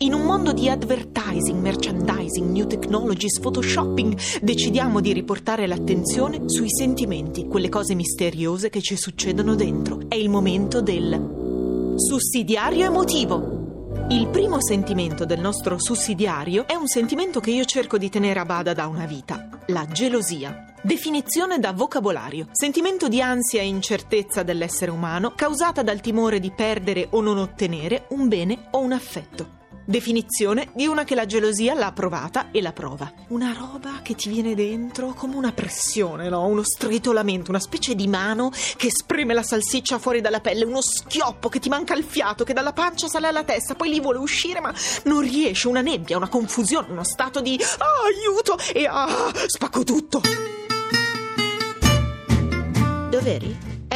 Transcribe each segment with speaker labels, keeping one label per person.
Speaker 1: In un mondo di advertising, merchandising, new technologies, photoshopping, decidiamo di riportare l'attenzione sui sentimenti, quelle cose misteriose che ci succedono dentro. È il momento del sussidiario emotivo. Il primo sentimento del nostro sussidiario è un sentimento che io cerco di tenere a bada da una vita, la gelosia. Definizione da vocabolario. Sentimento di ansia e incertezza dell'essere umano causata dal timore di perdere o non ottenere un bene o un affetto. Definizione di una che la gelosia l'ha provata e la prova. Una roba che ti viene dentro come una pressione, no? Uno stritolamento, una specie di mano che spreme la salsiccia fuori dalla pelle, uno schioppo che ti manca il fiato, che dalla pancia sale alla testa, poi lì vuole uscire ma non riesce, una nebbia, una confusione, uno stato di ah, aiuto e ah, spacco tutto.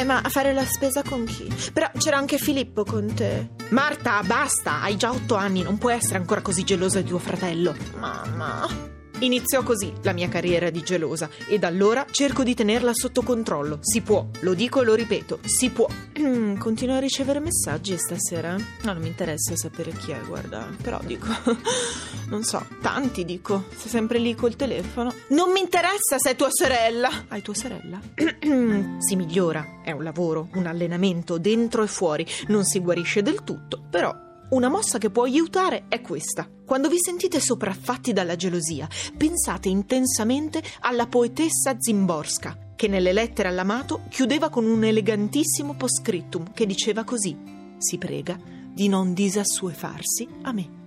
Speaker 1: Eh, ma a fare la spesa con chi? Però c'era anche Filippo con te. Marta, basta, hai già otto anni, non puoi essere ancora così gelosa di tuo fratello. Mamma. Iniziò così la mia carriera di gelosa e da allora cerco di tenerla sotto controllo. Si può, lo dico e lo ripeto, si può. Mm, continuo a ricevere messaggi stasera? No, non mi interessa sapere chi è, guarda. Però dico, non so, tanti dico. Sei sempre lì col telefono. Non mi interessa se è tua sorella. Hai tua sorella? si migliora, è un lavoro, un allenamento dentro e fuori. Non si guarisce del tutto, però una mossa che può aiutare è questa. Quando vi sentite sopraffatti dalla gelosia, pensate intensamente alla poetessa Zimborska, che nelle lettere all'amato chiudeva con un elegantissimo postscriptum che diceva così: Si prega di non disassuefarsi a me.